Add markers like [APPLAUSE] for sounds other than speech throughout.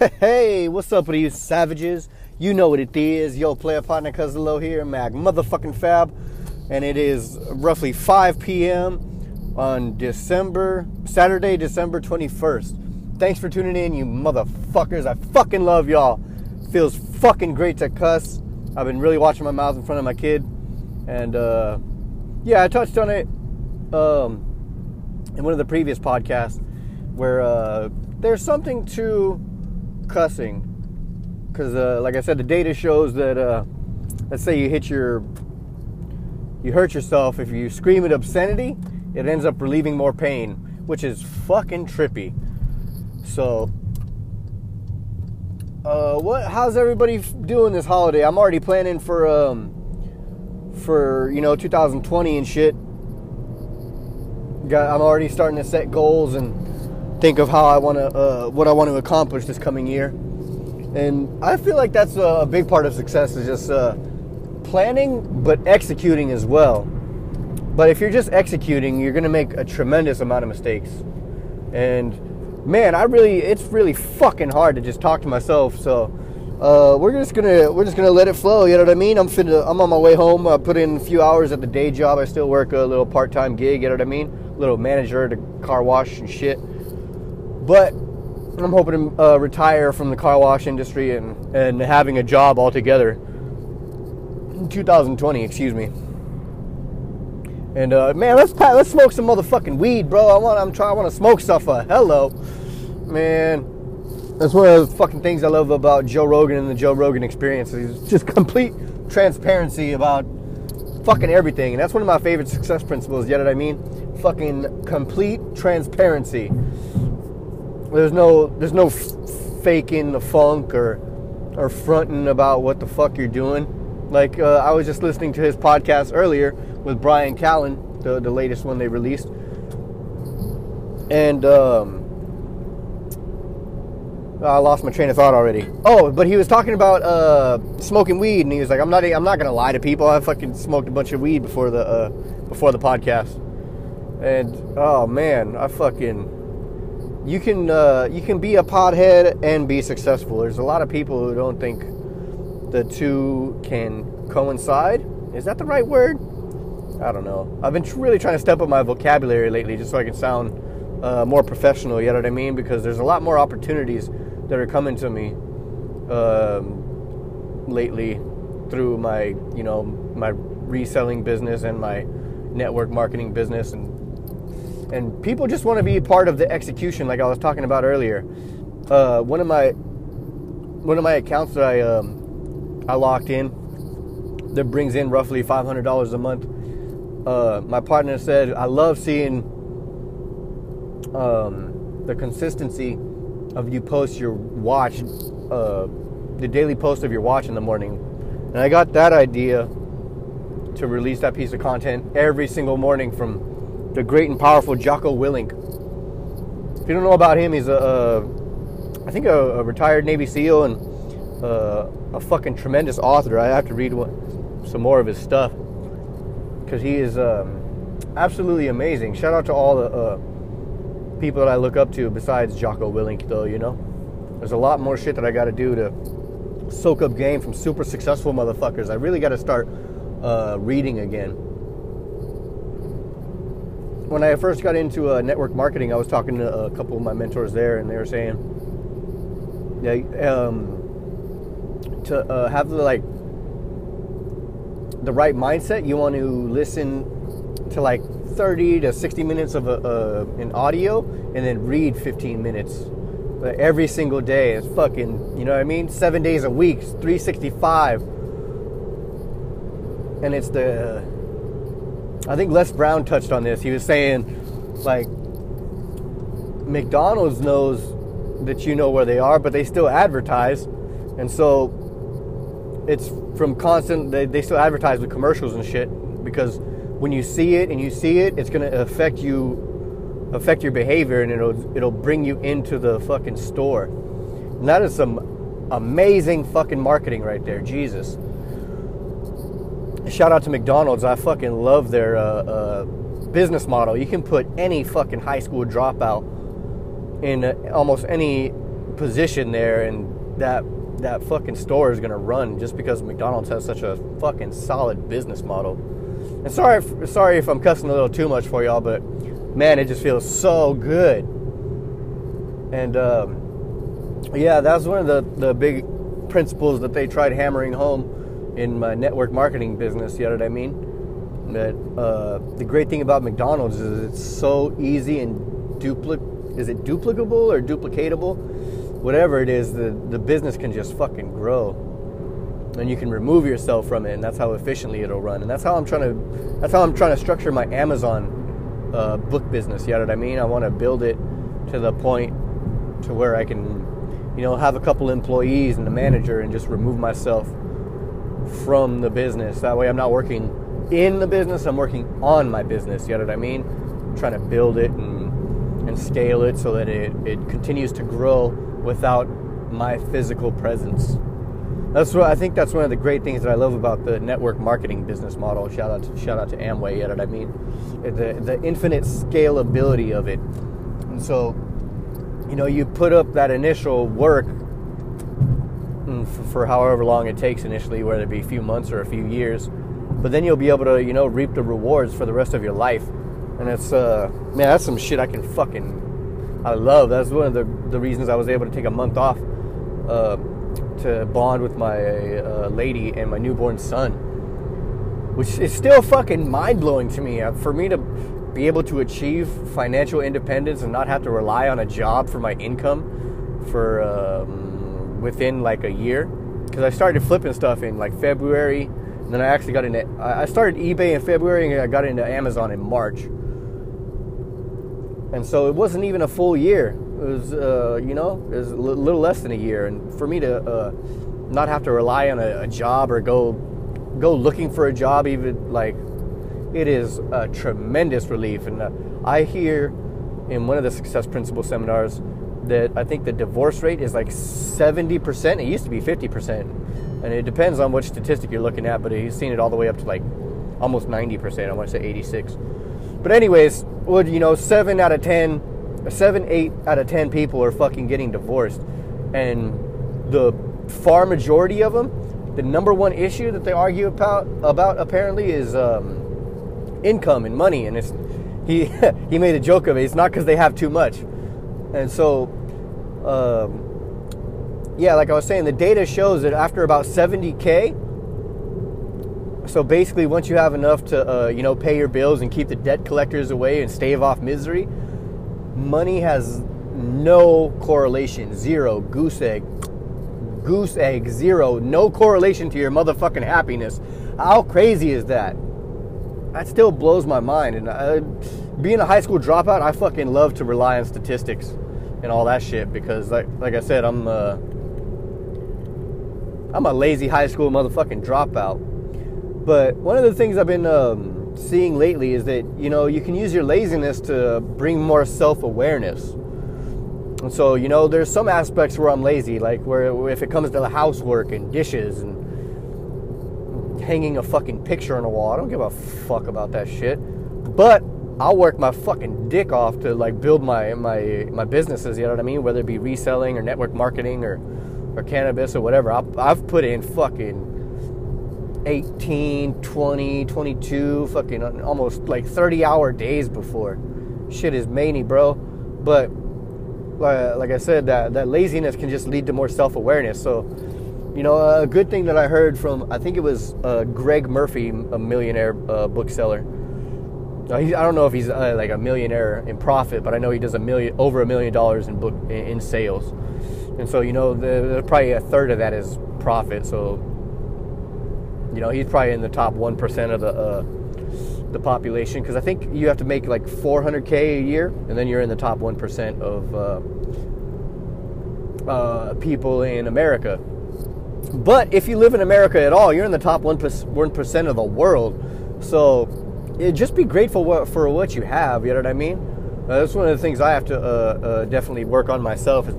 Hey, what's up with you savages? You know what it is. Yo, player partner cousin Low here, Mag motherfucking Fab. And it is roughly 5 p.m. on December, Saturday, December 21st. Thanks for tuning in, you motherfuckers. I fucking love y'all. Feels fucking great to cuss. I've been really watching my mouth in front of my kid. And uh, yeah, I touched on it um, in one of the previous podcasts where uh, there's something to cussing. Because uh, like i said the data shows that uh, let's say you hit your you hurt yourself if you scream at obscenity it ends up relieving more pain which is fucking trippy. So uh, what how's everybody doing this holiday? I'm already planning for um for you know 2020 and shit. Got, i'm already starting to set goals and think of how I want to, uh, what I want to accomplish this coming year. And I feel like that's a big part of success is just uh, planning, but executing as well. But if you're just executing, you're going to make a tremendous amount of mistakes. And man, I really, it's really fucking hard to just talk to myself. So uh, we're just gonna, we're just gonna let it flow. You know what I mean? I'm finna, I'm on my way home. I put in a few hours at the day job. I still work a little part-time gig. You know what I mean? Little manager at a car wash and shit. But I'm hoping to uh, retire from the car wash industry and, and having a job altogether. In 2020, excuse me. And uh, man, let's let's smoke some motherfucking weed, bro. I want I'm trying I want to smoke stuff. Uh, hello, man. That's one of the fucking things I love about Joe Rogan and the Joe Rogan experience. Is just complete transparency about fucking everything, and that's one of my favorite success principles. You know what I mean? Fucking complete transparency. There's no there's no f- faking the funk or or fronting about what the fuck you're doing. Like uh, I was just listening to his podcast earlier with Bryan Callen, the the latest one they released, and um, I lost my train of thought already. Oh, but he was talking about uh, smoking weed, and he was like, "I'm not I'm not gonna lie to people. I fucking smoked a bunch of weed before the uh, before the podcast." And oh man, I fucking you can uh, you can be a pothead and be successful. There's a lot of people who don't think the two can coincide. Is that the right word? I don't know. I've been really trying to step up my vocabulary lately just so I can sound uh, more professional. You know what I mean? Because there's a lot more opportunities that are coming to me um, lately through my you know my reselling business and my network marketing business and and people just want to be part of the execution, like I was talking about earlier. Uh, one of my one of my accounts that I um, I locked in that brings in roughly five hundred dollars a month. Uh, my partner said, "I love seeing um, the consistency of you post your watch, uh, the daily post of your watch in the morning." And I got that idea to release that piece of content every single morning from the great and powerful Jocko Willink. If you don't know about him, he's a, a I think a, a, retired Navy SEAL and uh, a fucking tremendous author. I have to read one, some more of his stuff because he is um, absolutely amazing. Shout out to all the uh, people that I look up to besides Jocko Willink, though. You know, there's a lot more shit that I got to do to soak up game from super successful motherfuckers. I really got to start uh, reading again when I first got into uh, network marketing, I was talking to a couple of my mentors there, and they were saying, yeah, um, to uh, have the like the right mindset, you want to listen to like 30 to 60 minutes of a, uh, an audio, and then read 15 minutes every single day. It's fucking, you know what I mean? Seven days a week, 365, and it's the I think Les Brown touched on this. He was saying, like, McDonald's knows that you know where they are, but they still advertise. And so it's from constant, they, they still advertise with commercials and shit because when you see it and you see it, it's going to affect you, affect your behavior and it'll, it'll bring you into the fucking store. And that is some amazing fucking marketing right there. Jesus shout out to McDonald's. I fucking love their uh, uh, business model. You can put any fucking high school dropout in uh, almost any position there, and that that fucking store is gonna run just because McDonald's has such a fucking solid business model. And sorry, if, sorry if I'm cussing a little too much for y'all, but man, it just feels so good. And um, yeah, that's one of the the big principles that they tried hammering home in my network marketing business. You know what I mean? That uh, the great thing about McDonald's is it's so easy and duplic is it duplicable or duplicatable? Whatever it is, the, the business can just fucking grow. And you can remove yourself from it, and that's how efficiently it'll run. And that's how I'm trying to that's how I'm trying to structure my Amazon uh, book business. You know what I mean? I want to build it to the point to where I can, you know, have a couple employees and a manager and just remove myself from the business. That way I'm not working in the business, I'm working on my business. You know what I mean? I'm trying to build it and, and scale it so that it, it continues to grow without my physical presence. That's what I think. That's one of the great things that I love about the network marketing business model. Shout out, to, shout out to Amway. You know what I mean? The the infinite scalability of it. And so, you know, you put up that initial work mm, for, for however long it takes initially, whether it be a few months or a few years. But then you'll be able to you know reap the rewards for the rest of your life. And it's uh man that's some shit i can fucking i love. That's one of the, the reasons i was able to take a month off uh, to bond with my uh, lady and my newborn son which is still fucking mind-blowing to me. Uh, for me to be able to achieve financial independence and not have to rely on a job for my income for um, within like a year because i started flipping stuff in like february and then I actually got into, I started eBay in February and I got into Amazon in March. And so it wasn't even a full year. It was, uh, you know, it was a little less than a year. And for me to uh, not have to rely on a, a job or go, go looking for a job, even like, it is a tremendous relief. And uh, I hear in one of the Success Principle seminars that I think the divorce rate is like 70%. It used to be 50% and it depends on which statistic you're looking at, but he's seen it all the way up to like almost 90%. I want to say 86. But anyways, would you know, seven out of ten, seven, eight out of ten people are fucking getting divorced, and the far majority of them, the number one issue that they argue about, about apparently is um, income and money, and it's he [LAUGHS] he made a joke of it. It's not because they have too much, and so. Um, yeah, like I was saying, the data shows that after about 70k, so basically once you have enough to uh, you know pay your bills and keep the debt collectors away and stave off misery, money has no correlation, zero, goose egg, goose egg, zero, no correlation to your motherfucking happiness. How crazy is that? That still blows my mind. And uh, being a high school dropout, I fucking love to rely on statistics and all that shit because, like, like I said, I'm. Uh, I'm a lazy high school motherfucking dropout. But one of the things I've been um, seeing lately is that you know you can use your laziness to bring more self-awareness. And so you know there's some aspects where I'm lazy, like where if it comes to the housework and dishes and hanging a fucking picture on a wall, I don't give a fuck about that shit. But I'll work my fucking dick off to like build my my my businesses. You know what I mean? Whether it be reselling or network marketing or or cannabis or whatever. I've, I've put in fucking 18, 20, 22, fucking almost like 30 hour days before. Shit is many, bro. But like I said, that, that laziness can just lead to more self awareness. So, you know, a good thing that I heard from, I think it was uh, Greg Murphy, a millionaire uh, bookseller. I don't know if he's uh, like a millionaire in profit, but I know he does a million, over a million dollars in book in sales. And so, you know, the, probably a third of that is profit. So, you know, he's probably in the top 1% of the, uh, the population because I think you have to make like 400K a year and then you're in the top 1% of uh, uh, people in America. But if you live in America at all, you're in the top 1%, 1% of the world. So yeah, just be grateful for what you have, you know what I mean? Uh, that's one of the things I have to uh, uh, definitely work on myself is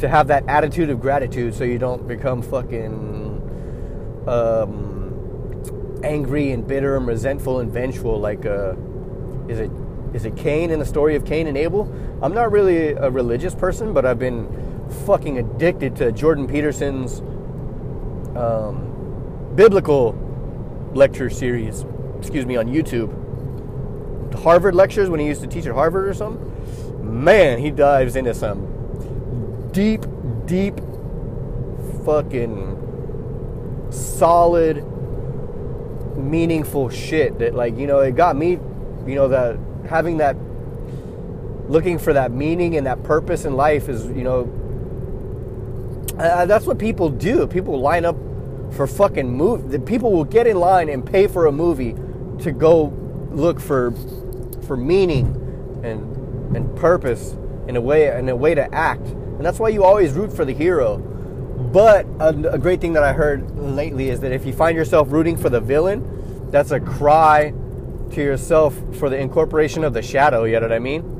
to have that attitude of gratitude so you don't become fucking um, angry and bitter and resentful and vengeful like uh, is it is it Cain in the story of Cain and Abel? I'm not really a religious person, but I've been fucking addicted to Jordan Peterson's um, biblical lecture series. Excuse me on YouTube. Harvard lectures when he used to teach at Harvard or something. Man, he dives into some deep, deep, fucking solid, meaningful shit that, like, you know, it got me, you know, that having that, looking for that meaning and that purpose in life is, you know, uh, that's what people do. People line up for fucking movie. The people will get in line and pay for a movie to go look for for meaning and and purpose in a way in a way to act. And that's why you always root for the hero. But a, a great thing that I heard lately is that if you find yourself rooting for the villain, that's a cry to yourself for the incorporation of the shadow. You know what I mean?